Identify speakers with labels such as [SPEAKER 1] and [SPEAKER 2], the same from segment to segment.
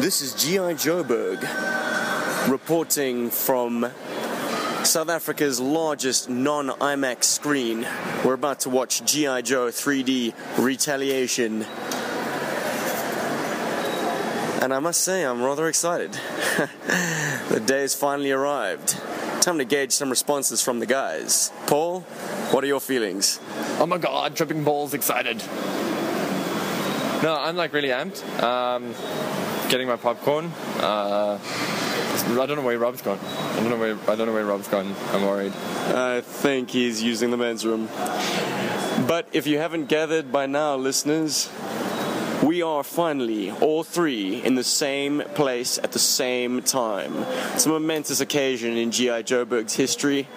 [SPEAKER 1] This is G.I. Joburg reporting from South Africa's largest non IMAX screen. We're about to watch G.I. Joe 3D Retaliation. And I must say, I'm rather excited. the day has finally arrived. Time to gauge some responses from the guys. Paul, what are your feelings?
[SPEAKER 2] Oh my god, tripping balls excited. No, I'm like really amped. Um, getting my popcorn. Uh, I don't know where Rob's gone. I don't know where I don't know where Rob's gone. I'm worried.
[SPEAKER 1] I think he's using the men's room. But if you haven't gathered by now, listeners, we are finally all three in the same place at the same time. It's a momentous occasion in G.I. Joburg's history.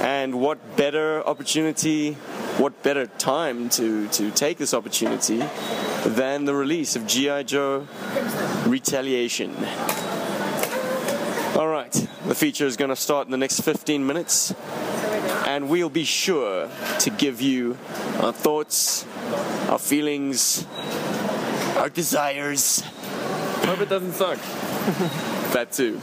[SPEAKER 1] And what better opportunity, what better time to, to take this opportunity than the release of G.I. Joe Retaliation? All right, the feature is going to start in the next 15 minutes, and we'll be sure to give you our thoughts, our feelings, our desires.
[SPEAKER 2] Hope it doesn't suck.
[SPEAKER 1] That too.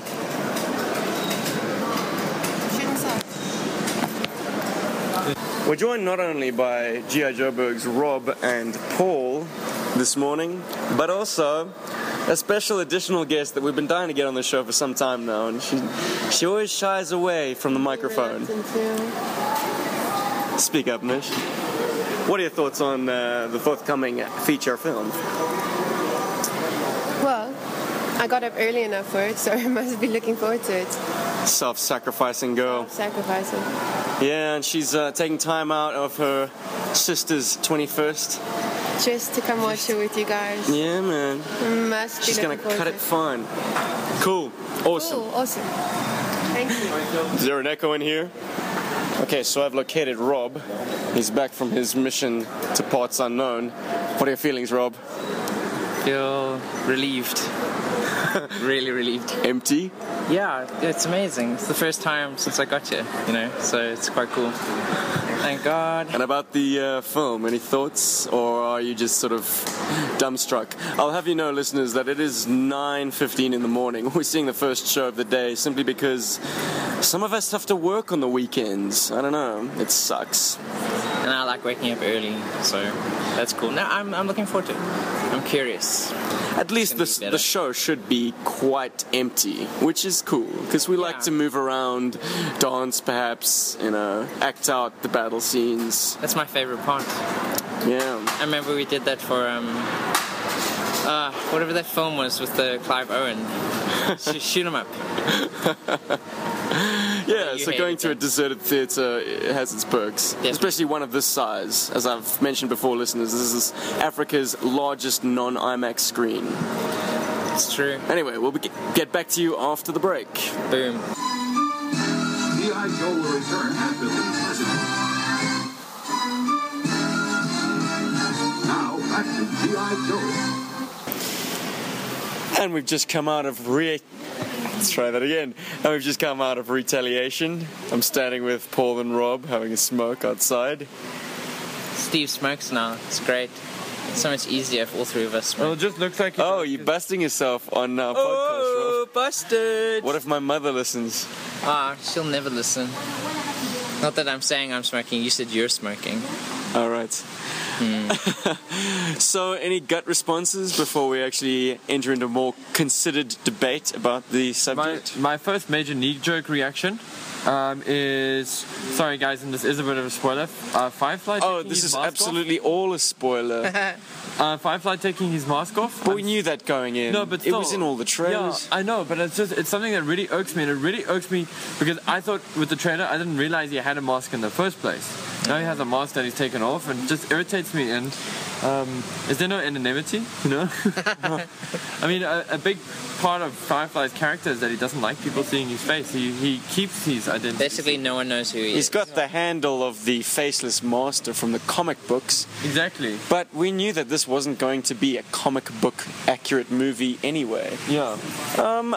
[SPEAKER 1] We're joined not only by G.I. Joburg's Rob and Paul this morning, but also a special additional guest that we've been dying to get on the show for some time now, and she she always shies away from the microphone. Speak up, Mish. What are your thoughts on uh, the forthcoming feature film?
[SPEAKER 3] Well, I got up early enough for it, so I must be looking forward to it.
[SPEAKER 1] Self-sacrificing girl.
[SPEAKER 3] Sacrificing.
[SPEAKER 1] Yeah, and she's uh, taking time out of her sister's 21st.
[SPEAKER 3] Just to come watch it with you guys.
[SPEAKER 1] Yeah, man.
[SPEAKER 3] Mm, Must be
[SPEAKER 1] She's gonna cut
[SPEAKER 3] to
[SPEAKER 1] it fine. Cool. Awesome.
[SPEAKER 3] Cool, awesome. Thank you.
[SPEAKER 1] Is there an echo in here? Okay, so I've located Rob. He's back from his mission to parts unknown. What are your feelings, Rob?
[SPEAKER 4] Feel relieved. really relieved.
[SPEAKER 1] Empty?
[SPEAKER 4] Yeah, it's amazing. It's the first time since I got here, you know, so it's quite cool. Thank God.
[SPEAKER 1] And about the uh, film, any thoughts, or are you just sort of dumbstruck? I'll have you know, listeners, that it is 9:15 in the morning. We're seeing the first show of the day simply because some of us have to work on the weekends. I don't know. It sucks.
[SPEAKER 4] And I like waking up early, so that's cool. Now I'm, I'm looking forward to it. Curious.
[SPEAKER 1] At least
[SPEAKER 4] be
[SPEAKER 1] the show should be quite empty, which is cool because we like to move around, dance, perhaps, you know, act out the battle scenes.
[SPEAKER 4] That's my favorite part.
[SPEAKER 1] Yeah.
[SPEAKER 4] I remember we did that for um, uh, whatever that film was with the Clive Owen. Shoot 'Em Up.
[SPEAKER 1] Yeah,
[SPEAKER 4] you
[SPEAKER 1] so going to a deserted theatre has its perks,
[SPEAKER 4] Definitely.
[SPEAKER 1] especially one of this size. As I've mentioned before, listeners, this is Africa's largest non IMAX screen.
[SPEAKER 4] It's true.
[SPEAKER 1] Anyway, we'll be- get back to you after the break.
[SPEAKER 4] Boom.
[SPEAKER 5] G.I. Joe will return after these messages. Now, back to G.I. Joe.
[SPEAKER 1] And we've just come out of re. Let's try that again. And we've just come out of retaliation. I'm standing with Paul and Rob having a smoke outside.
[SPEAKER 4] Steve smokes now. It's great. It's so much easier if all three of us
[SPEAKER 2] Well, it just looks like.
[SPEAKER 1] Oh, you're busting yourself on our podcast,
[SPEAKER 4] Oh, busted!
[SPEAKER 1] What if my mother listens?
[SPEAKER 4] Ah, she'll never listen. Not that I'm saying I'm smoking. You said you're smoking.
[SPEAKER 1] All right. so, any gut responses before we actually enter into more considered debate about the subject?
[SPEAKER 2] my first major knee jerk reaction um, is sorry guys, and this is a bit of a spoiler. Uh, Firefly.
[SPEAKER 1] oh, this
[SPEAKER 2] his
[SPEAKER 1] is
[SPEAKER 2] mask
[SPEAKER 1] absolutely all a spoiler.
[SPEAKER 2] Uh, Firefly taking his mask off.
[SPEAKER 1] but we
[SPEAKER 2] I'm
[SPEAKER 1] knew that going in.
[SPEAKER 2] No, but
[SPEAKER 1] it
[SPEAKER 2] still,
[SPEAKER 1] was in all the trailers.
[SPEAKER 2] Yeah, I know, but it's just it's something that really irks me, and it really irks me because I thought with the trailer I didn't realize he had a mask in the first place. Now he has a mask that he's taken off, and just irritates me. And um, is there no anonymity? You know, I mean, a, a big part of Firefly's character is that he doesn't like people seeing his face. He he keeps his identity.
[SPEAKER 4] Basically, no one knows who he
[SPEAKER 1] He's
[SPEAKER 4] is.
[SPEAKER 1] He's got the handle of the faceless master from the comic books,
[SPEAKER 2] exactly.
[SPEAKER 1] but we knew that this wasn't going to be a comic book accurate movie anyway.
[SPEAKER 2] Yeah.
[SPEAKER 1] Um,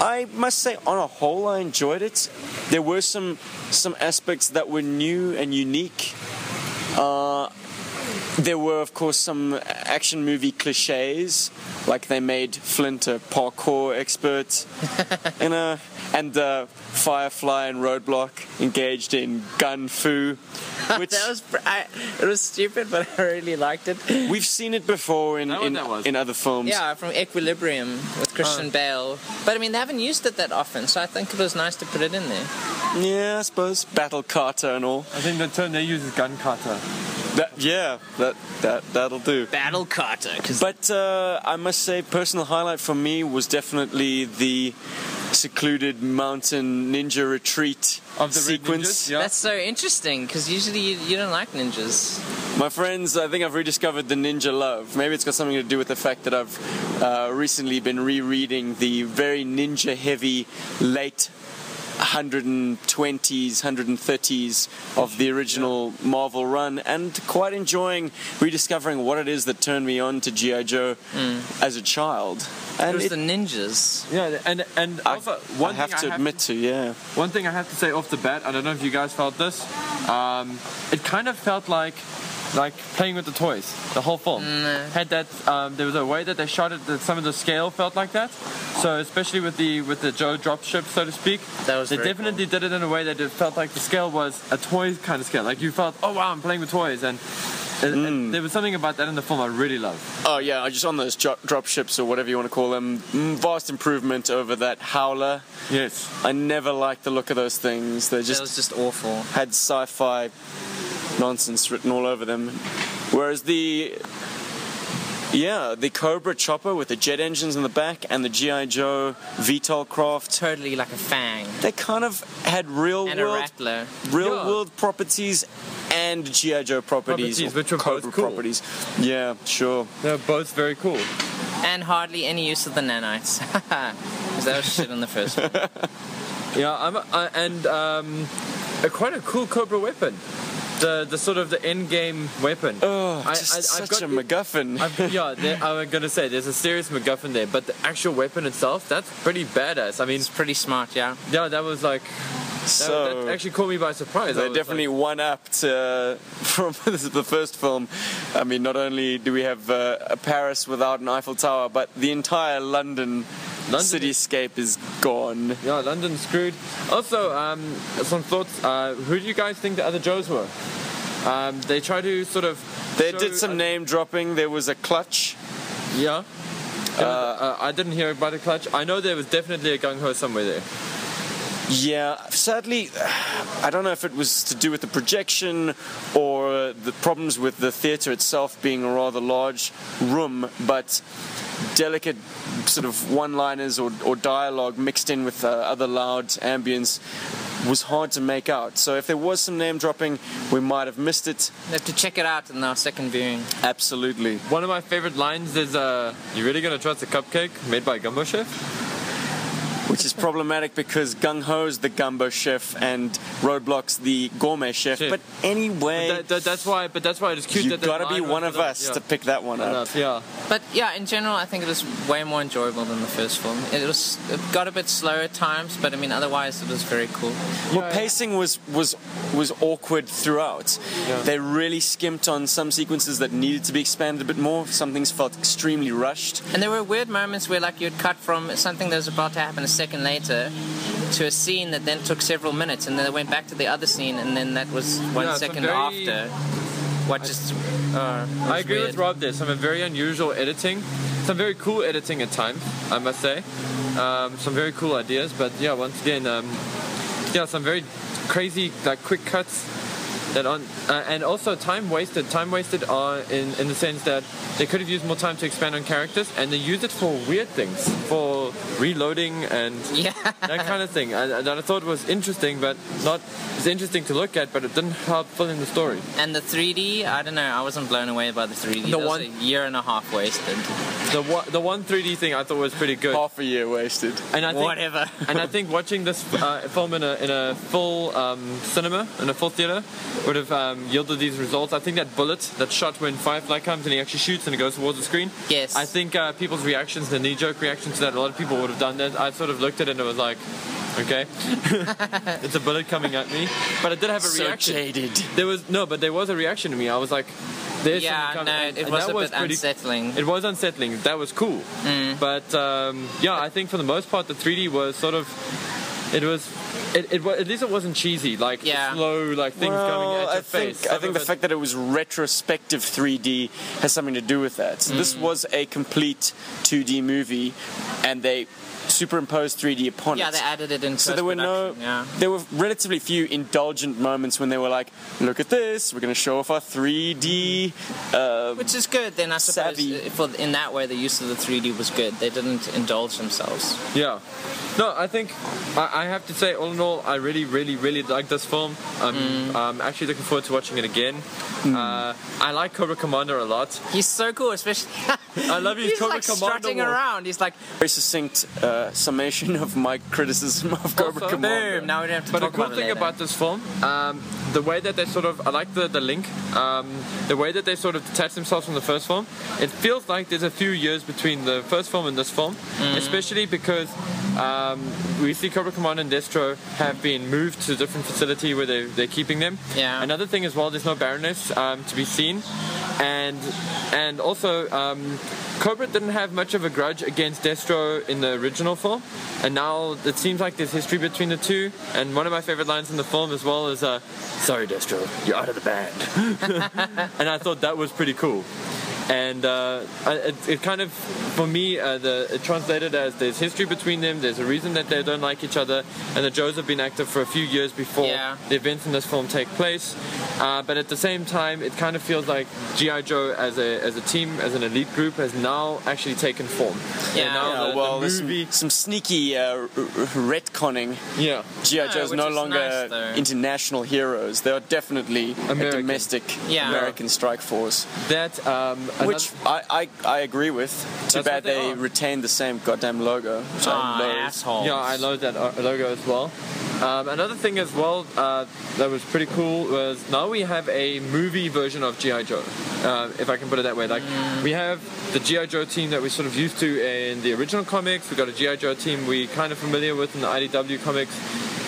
[SPEAKER 1] I must say, on a whole, I enjoyed it. There were some some aspects that were new and unique. Uh, There were, of course, some action movie cliches, like they made Flint a parkour expert, you know, and uh, Firefly and Roadblock engaged in gun fu, which
[SPEAKER 4] that was I, it was stupid, but I really liked it.
[SPEAKER 1] we've seen it before in in, in other films.
[SPEAKER 4] Yeah, from Equilibrium with Christian Bale. But I mean, they haven't used it that often, so I think it was nice to put it in there.
[SPEAKER 1] Yeah, I suppose Battle Carter and all.
[SPEAKER 2] I think the term they use is gun kata.
[SPEAKER 1] That, yeah, that that that'll do.
[SPEAKER 4] Battle Carter, because
[SPEAKER 1] But uh, I must say, personal highlight for me was definitely the secluded mountain ninja retreat
[SPEAKER 2] Of the
[SPEAKER 1] sequence.
[SPEAKER 2] ninjas, yeah.
[SPEAKER 4] that's so interesting. Because usually you, you don't like ninjas.
[SPEAKER 1] My friends, I think I've rediscovered the ninja love. Maybe it's got something to do with the fact that I've uh, recently been rereading the very ninja heavy late 120s, 130s of the original Marvel run, and quite enjoying rediscovering what it is that turned me on to G.I. Joe as a child.
[SPEAKER 4] It was
[SPEAKER 1] it-
[SPEAKER 4] the ninjas.
[SPEAKER 2] Yeah, and and
[SPEAKER 1] I,
[SPEAKER 2] also
[SPEAKER 1] I
[SPEAKER 2] one
[SPEAKER 1] have
[SPEAKER 2] thing
[SPEAKER 1] to admit to, yeah.
[SPEAKER 2] One thing I have to say off the bat, I don't know if you guys felt this. Um, it kind of felt like like playing with the toys. The whole film had that. Um, there was a way that they shot it that some of the scale felt like that. So especially with the with the Joe dropship, so to speak,
[SPEAKER 4] That was
[SPEAKER 2] they definitely did it in a way that it felt like the scale was a toy kind of scale. Like you felt, oh wow, I'm playing with toys, and, and-
[SPEAKER 1] Mm.
[SPEAKER 2] and there was something about that in the film I really loved.
[SPEAKER 1] Oh yeah, I just on those dro- drop ships or whatever you want to call them. mm, Vast improvement over that Howler.
[SPEAKER 2] Yes.
[SPEAKER 1] I never liked the look of those things. They
[SPEAKER 4] That
[SPEAKER 1] just
[SPEAKER 4] was just awful.
[SPEAKER 1] had sci-fi nonsense written all over them. Whereas the yeah, the Cobra chopper with the jet engines in the back and the GI Joe VTOL craft,
[SPEAKER 4] Totally like a fang.
[SPEAKER 1] they kind of had real
[SPEAKER 4] And
[SPEAKER 1] world
[SPEAKER 4] rattler.
[SPEAKER 1] real
[SPEAKER 2] Yeah.
[SPEAKER 1] world properties and GI Joe properties,
[SPEAKER 2] Properties,
[SPEAKER 1] or
[SPEAKER 2] which were both cool.
[SPEAKER 1] properties. Yeah, sure.
[SPEAKER 2] They're both very cool.
[SPEAKER 4] And hardly any use of the nanites. Because that was shit in the first one.
[SPEAKER 2] Yeah, I'm, uh, and um, a, quite a cool Cobra weapon. The the sort of the end game weapon.
[SPEAKER 1] Oh,
[SPEAKER 2] I-
[SPEAKER 1] just
[SPEAKER 2] I- I've
[SPEAKER 1] such
[SPEAKER 2] got
[SPEAKER 1] a MacGuffin.
[SPEAKER 2] I've, yeah, there, I'm gonna say there's a serious MacGuffin there, but the actual weapon itself, that's pretty badass. I mean,
[SPEAKER 4] It's pretty smart, yeah.
[SPEAKER 2] yeah, that was like that,
[SPEAKER 1] so
[SPEAKER 2] that actually caught me by surprise. I
[SPEAKER 1] They're definitely
[SPEAKER 2] like,
[SPEAKER 1] one upped uh, from this is the first film. I mean, not only do we have uh, a Paris without an Eiffel Tower, but the entire London,
[SPEAKER 2] London
[SPEAKER 1] cityscape is gone.
[SPEAKER 2] yeah, London screwed. Also, um, some thoughts. Uh, who do you guys think the other Joes were? Um, they try to sort of.
[SPEAKER 1] They did some name dropping. There was a clutch.
[SPEAKER 2] Yeah. Was- uh, I didn't hear about the clutch. I know there was definitely a gung ho somewhere there.
[SPEAKER 1] Yeah, sadly, I don't know if it was to do with the projection or the problems with the theatre itself being a rather large room, but delicate sort of one-liners or, or dialogue mixed in with uh, other loud ambience was hard to make out. So if there was some name dropping, we might have missed it.
[SPEAKER 4] We have to check it out in our second viewing.
[SPEAKER 1] Absolutely.
[SPEAKER 2] One of my favorite lines is, uh, "You really gonna trust a cupcake made by Gumbo Chef?"
[SPEAKER 1] Which is problematic because Gung Ho's the gumbo chef and Roadblock's the gourmet chef.
[SPEAKER 2] Chef.
[SPEAKER 1] But anyway,
[SPEAKER 2] That, that, that's why. But that's why it's cute
[SPEAKER 1] you
[SPEAKER 2] that that
[SPEAKER 1] gotta be one of us
[SPEAKER 2] yeah,
[SPEAKER 1] to pick that one up.
[SPEAKER 2] enough, Yeah.
[SPEAKER 4] But yeah, in general, I think it was way more enjoyable than the first film. It was it got a bit slow at times, but I mean, otherwise, it was very cool.
[SPEAKER 1] Well,
[SPEAKER 2] Yeah,
[SPEAKER 1] pacing was was was awkward throughout.
[SPEAKER 2] Yeah.
[SPEAKER 1] They really skimped on some sequences that needed to be expanded a bit more. Some things felt extremely rushed.
[SPEAKER 4] And there were weird moments where, like, you'd cut from something that was about to happen a second later to a scene that then took several minutes, and then it went back to the other scene, and then that was one
[SPEAKER 2] Yeah,
[SPEAKER 4] second
[SPEAKER 2] very-
[SPEAKER 4] after. What just? Uh,
[SPEAKER 2] I agree
[SPEAKER 4] weird.
[SPEAKER 2] with Rob. There's some very unusual editing, some very cool editing at times. I must say, um, some very cool ideas. But yeah, once again, um, yeah, some very crazy like quick cuts that on, uh, and also time wasted. Time wasted uh, in in the sense that they could have used more time to expand on characters, and they used it for weird things, for reloading and
[SPEAKER 4] Yeah.
[SPEAKER 2] that kind of thing. And, and I thought it was interesting, but not. It's interesting to look at, but it didn't help fill in the story.
[SPEAKER 4] And the 3D, I don't know. I wasn't blown away by the 3D.
[SPEAKER 2] The
[SPEAKER 4] that was
[SPEAKER 2] one-
[SPEAKER 4] a year and a half wasted.
[SPEAKER 2] The one, the one 3D thing I thought was pretty good.
[SPEAKER 1] Half a year wasted.
[SPEAKER 2] And I think,
[SPEAKER 4] Whatever.
[SPEAKER 2] and I think watching this uh, film in a in a full um, cinema in a full theater would have um, yielded these results. I think that bullet, that shot when Firefly comes and he actually shoots and it goes towards the screen.
[SPEAKER 4] Yes.
[SPEAKER 2] I think uh, people's reactions, the knee-jerk reaction to that, a lot of people would have done that. I sort of looked at it and it was like, okay, it's a bullet coming at me. But I did have a
[SPEAKER 1] So
[SPEAKER 2] reaction.
[SPEAKER 1] jaded.
[SPEAKER 2] There was no, but there was a reaction to me. I was like, There's
[SPEAKER 4] Yeah, no, it
[SPEAKER 2] and
[SPEAKER 4] was
[SPEAKER 2] that
[SPEAKER 4] a bit
[SPEAKER 2] pretty-
[SPEAKER 4] unsettling.
[SPEAKER 2] It was unsettling. That was cool.
[SPEAKER 4] Mm.
[SPEAKER 2] But um, yeah, I think for the most part, the 3D was sort of. It was. It, it at least it wasn't cheesy, like
[SPEAKER 4] Yeah.
[SPEAKER 2] slow, like things coming
[SPEAKER 1] Well,
[SPEAKER 2] at your
[SPEAKER 1] I think
[SPEAKER 2] face.
[SPEAKER 1] I think the
[SPEAKER 2] it-
[SPEAKER 1] fact that it was retrospective 3D has something to do with that. So
[SPEAKER 2] Mm.
[SPEAKER 1] this was a complete 2D movie, and they superimposed 3D upon
[SPEAKER 4] Yeah,
[SPEAKER 1] it.
[SPEAKER 4] Yeah, they added it in
[SPEAKER 1] so there were no,
[SPEAKER 4] Yeah.
[SPEAKER 1] there were relatively few indulgent moments when they were like, "Look at this, we're going to show off our 3D." Uh,
[SPEAKER 4] Which is good. Then I suppose
[SPEAKER 1] Savvy.
[SPEAKER 4] uh, for in that way the use of the 3D was good. They didn't indulge themselves.
[SPEAKER 2] Yeah. No, I think I, I have to say, all in all, I really, really, really like this film. I'm,
[SPEAKER 4] Mm.
[SPEAKER 2] I'm actually looking forward to watching it again. Uh, I like Cobra Commander a lot.
[SPEAKER 4] He's so cool, especially.
[SPEAKER 2] I love his
[SPEAKER 4] He's
[SPEAKER 2] Cobra
[SPEAKER 4] like
[SPEAKER 2] Commander
[SPEAKER 4] strutting
[SPEAKER 2] walk.
[SPEAKER 4] around. He's like,
[SPEAKER 1] very succinct uh, summation of my criticism of Cobra
[SPEAKER 2] Also,
[SPEAKER 1] Commander.
[SPEAKER 4] boom. Now we don't have to
[SPEAKER 2] But the
[SPEAKER 4] talk
[SPEAKER 2] cool
[SPEAKER 4] about it
[SPEAKER 2] thing
[SPEAKER 4] later.
[SPEAKER 2] about this film, um, the way that they sort of, I like the, the link, um, the way that they sort of detach themselves from the first film. It feels like there's a few years between the first film and this film,
[SPEAKER 4] Mm.
[SPEAKER 2] especially because um, we see Cobra Commander and Destro have been moved to a different facility where they, they're keeping them.
[SPEAKER 4] Yeah.
[SPEAKER 2] Another thing as well, there's no Baroness um, to be seen, and and also um, Cobra didn't have much of a grudge against Destro in the original film, and now it seems like there's history between the two. And one of my favorite lines in the film as well is, uh, "Sorry, Destro, you're out of the band," and I thought that was pretty cool. And uh, it, it kind of, for me, uh, the it translated as there's history between them. There's a reason that they don't like each other, and the Joes have been active for a few years before
[SPEAKER 4] Yeah.
[SPEAKER 2] the events in this film take place. Uh, but at the same time, it kind of feels like GI Joe as a as a team, as an elite group, has now actually taken form.
[SPEAKER 4] Yeah.
[SPEAKER 2] Now
[SPEAKER 1] Yeah,
[SPEAKER 2] the,
[SPEAKER 1] well,
[SPEAKER 2] the
[SPEAKER 1] there's
[SPEAKER 2] movie,
[SPEAKER 1] some, some sneaky uh, r- r- retconning.
[SPEAKER 2] yeah,
[SPEAKER 1] G.I.
[SPEAKER 4] No,
[SPEAKER 1] Joe's
[SPEAKER 4] which
[SPEAKER 1] no
[SPEAKER 4] is
[SPEAKER 1] longer
[SPEAKER 4] nice,
[SPEAKER 1] international heroes. They are definitely a domestic
[SPEAKER 4] Yeah.
[SPEAKER 1] American strike force.
[SPEAKER 2] that um,
[SPEAKER 1] Which I, I, I agree with. Too bad
[SPEAKER 2] they
[SPEAKER 1] they retained the same goddamn logo. Which
[SPEAKER 4] ah,
[SPEAKER 1] I loathe.
[SPEAKER 4] assholes.
[SPEAKER 2] Yeah, I love that uh, logo as well. Um, another thing as well uh, that was pretty cool was now we have a movie version of GI Joe, uh, if I can put it that way. Like we have the GI Joe team that we're sort of used to in the original comics. We got a GI Joe team we kind of familiar with in the IDW comics,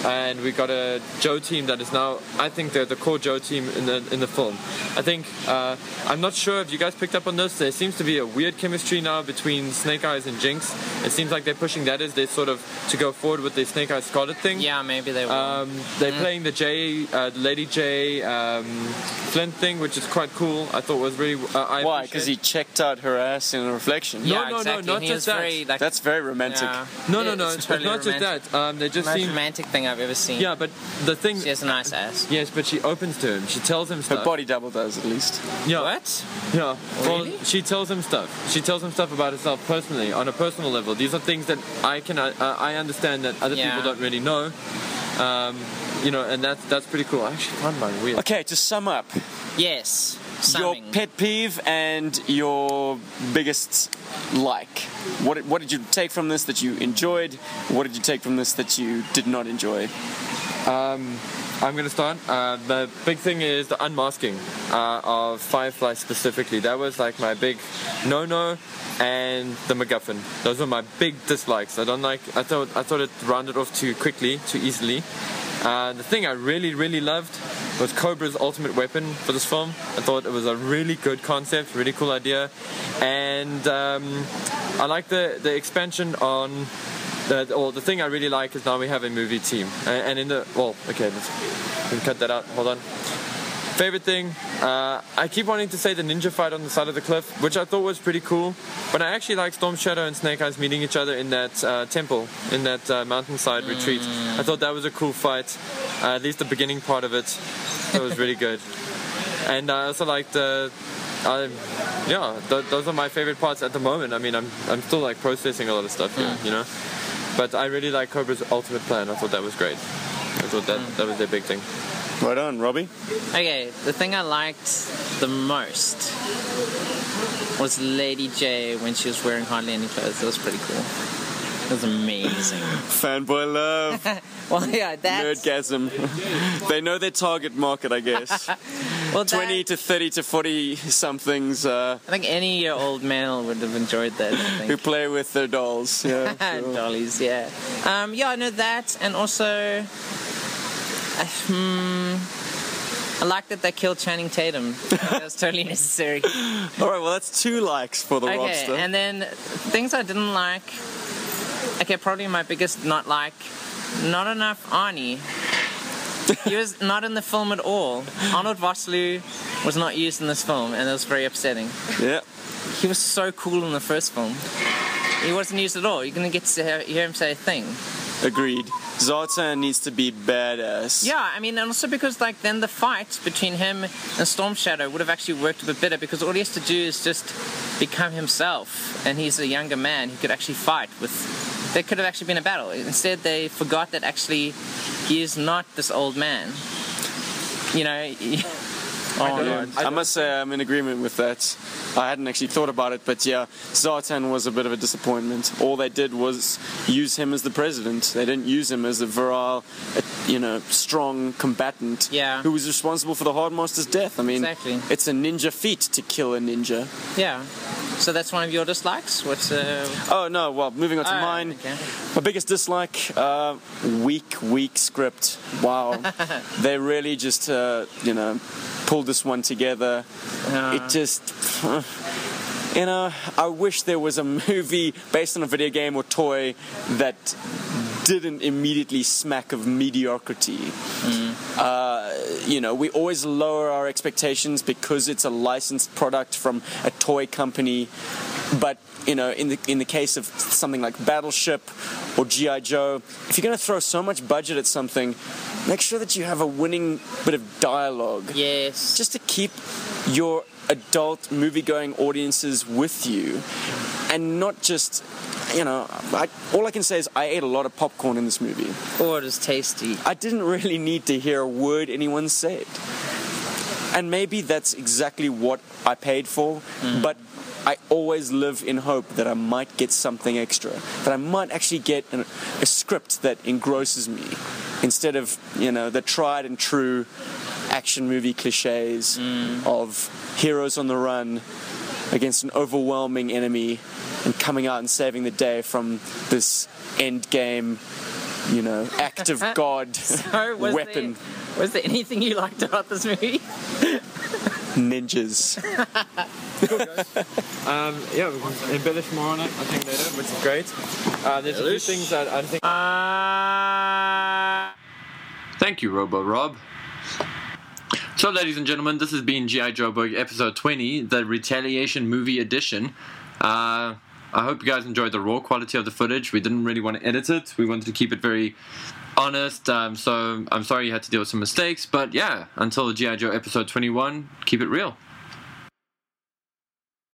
[SPEAKER 2] and we got a Joe team that is now I think they're the core Joe team in the in the film. I think uh, I'm not sure if you guys picked up on this. There seems to be a weird chemistry now between Snake Eyes and Jinx. It seems like they're pushing that as they sort of to go forward with the Snake Eyes Scarlett thing.
[SPEAKER 4] Yeah, maybe they will.
[SPEAKER 2] Um, they're playing the J, uh, Lady J um, Flint thing, which is quite cool. I thought was really. Uh, I
[SPEAKER 1] Why? Because he checked out her ass in a reflection.
[SPEAKER 4] yeah,
[SPEAKER 2] no, no, no, not
[SPEAKER 4] he
[SPEAKER 2] just that.
[SPEAKER 4] Very, like,
[SPEAKER 1] That's very romantic.
[SPEAKER 4] yeah.
[SPEAKER 2] No, no, no.
[SPEAKER 4] It's
[SPEAKER 2] It's,
[SPEAKER 4] totally
[SPEAKER 2] not just
[SPEAKER 4] romantic.
[SPEAKER 2] that. Um, they just
[SPEAKER 4] Most
[SPEAKER 2] seem.
[SPEAKER 4] romantic thing I've ever seen.
[SPEAKER 2] Yeah, but the thing.
[SPEAKER 4] She has a nice ass.
[SPEAKER 2] Yes, but she opens to him. She tells him
[SPEAKER 1] Her body double does at least.
[SPEAKER 2] Yeah.
[SPEAKER 4] What?
[SPEAKER 2] Yeah. Well, she tells him stuff. She tells him stuff about herself personally, on a personal level. These are things that I can uh, I understand that other
[SPEAKER 4] Yeah.
[SPEAKER 2] people don't really know. Um, you know, and that's that's pretty cool. I actually found mine weird.
[SPEAKER 1] Okay, to sum up,
[SPEAKER 4] Yes.
[SPEAKER 1] Your pet peeve and your biggest like. What did, what did you take from this that you enjoyed? What did you take from this that you did not enjoy?
[SPEAKER 2] I'm gonna start. Uh, the big thing is the unmasking uh, of Firefly specifically. That was like my big no-no, and the MacGuffin. Those were my big dislikes. I don't like. I thought I thought it rounded off too quickly, too easily. Uh, the thing I really, really loved was Cobra's ultimate weapon for this film. I thought it was a really good concept, really cool idea, and um, I like the the expansion on the, or the thing I really like is now we have a movie team, and, and in the well, okay, let's we can cut that out. Hold on. Favorite thing, uh, I keep wanting to say the ninja fight on the side of the cliff, which I thought was pretty cool. But I actually like Storm Shadow and Snake Eyes meeting each other in that uh, temple, in that uh, mountainside retreat. I thought that was a cool fight, uh, at least the beginning part of it. That was really good. And I also liked the. Uh, yeah, th- those are my favorite parts at the moment. I mean, I'm I'm still like processing a lot of stuff here, you know. But I really like Cobra's ultimate plan. I thought that was great. I thought that that was their big thing.
[SPEAKER 1] Right on, Robbie.
[SPEAKER 4] Okay, the thing I liked the most was Lady J when she was wearing hardly any clothes. That was pretty cool. Was amazing.
[SPEAKER 1] Fanboy love,
[SPEAKER 4] well, yeah, that's
[SPEAKER 1] nerdgasm. they know their target market, I guess.
[SPEAKER 4] well, that,
[SPEAKER 1] 20 to 30 to 40 somethings uh,
[SPEAKER 4] I think any old male would have enjoyed that.
[SPEAKER 1] Who play with their dolls. Yeah, sure.
[SPEAKER 4] Dollies, yeah. Um, yeah, I know that, and also, uh, hmm, I like that they killed Channing Tatum. that was totally necessary.
[SPEAKER 1] All right, well that's two likes for the
[SPEAKER 4] Okay,
[SPEAKER 1] Robster.
[SPEAKER 4] and then things I didn't like. Okay, probably my biggest not like. Not enough Arnie. he was not in the film at all. Arnold Vosloo was not used in this film, and it was very upsetting.
[SPEAKER 1] yeah.
[SPEAKER 4] He was so cool in the first film. He wasn't used at all. You're gonna get to hear, hear him say a thing.
[SPEAKER 1] Agreed. Zartan needs to be badass.
[SPEAKER 4] Yeah, I mean, and also because like then the fight between him and Storm Shadow would have actually worked a bit better because all he has to do is just become himself, and he's a younger man who could actually fight with. There could have actually been a battle. Instead, they forgot that actually he is not this old man. You know. oh no.
[SPEAKER 1] I, must say I'm in agreement with that. I hadn't actually thought about it, but yeah, Zartan was a bit of a disappointment. All they did was use him as the president. They didn't use him as a virile, uh, you know, strong combatant
[SPEAKER 4] Yeah.
[SPEAKER 1] who was responsible for the Hardmaster's death. I mean,
[SPEAKER 4] Exactly.
[SPEAKER 1] it's a ninja feat to kill a ninja.
[SPEAKER 4] Yeah. So that's one of your dislikes. What's uh?
[SPEAKER 1] Oh no, well, moving on to
[SPEAKER 4] oh,
[SPEAKER 1] mine.
[SPEAKER 4] okay.
[SPEAKER 1] My biggest dislike, uh, weak, weak script. Wow. they really just, uh, you know, pulled this one together. it just. You know, I wish there was a movie based on a video game or toy that didn't immediately smack of mediocrity. Uh, you know, we always lower our expectations because it's a licensed product from a toy company. But you know, in the in the case of something like Battleship or GI Joe, if you're going to throw so much budget at something, make sure that you have a winning bit of dialogue
[SPEAKER 4] Yes.
[SPEAKER 1] just to keep your adult movie-going audiences with you and not just you know I, all i can say is i ate a lot of popcorn in this movie.
[SPEAKER 4] Oh, it is tasty.
[SPEAKER 1] i didn't really need to hear a word anyone said. And maybe that's exactly what i paid for mm. but I always live in hope that I might get something extra, that I might actually get an, a script that engrosses me, instead of you know the tried and true action movie cliches mm. of heroes on the run against an overwhelming enemy and coming out and saving the day from this end game, you know, act of God
[SPEAKER 4] So was
[SPEAKER 1] weapon
[SPEAKER 4] There, was there anything you liked about this movie?
[SPEAKER 1] ninjas.
[SPEAKER 2] Um, yeah, we can embellish more on it, I think, later, which is great. Uh, there's a few things that I think.
[SPEAKER 4] Uh,
[SPEAKER 2] Thank you, Robo Rob. So, ladies and gentlemen, this has been G.I. Joburg episode 20, the Retaliation Movie Edition. Uh, I hope you guys enjoyed the raw quality of the footage. We didn't really want to edit it, we wanted to keep it very honest. Um, so, I'm sorry you had to deal with some mistakes, but yeah, until the G.I. Joe episode 21, keep it real.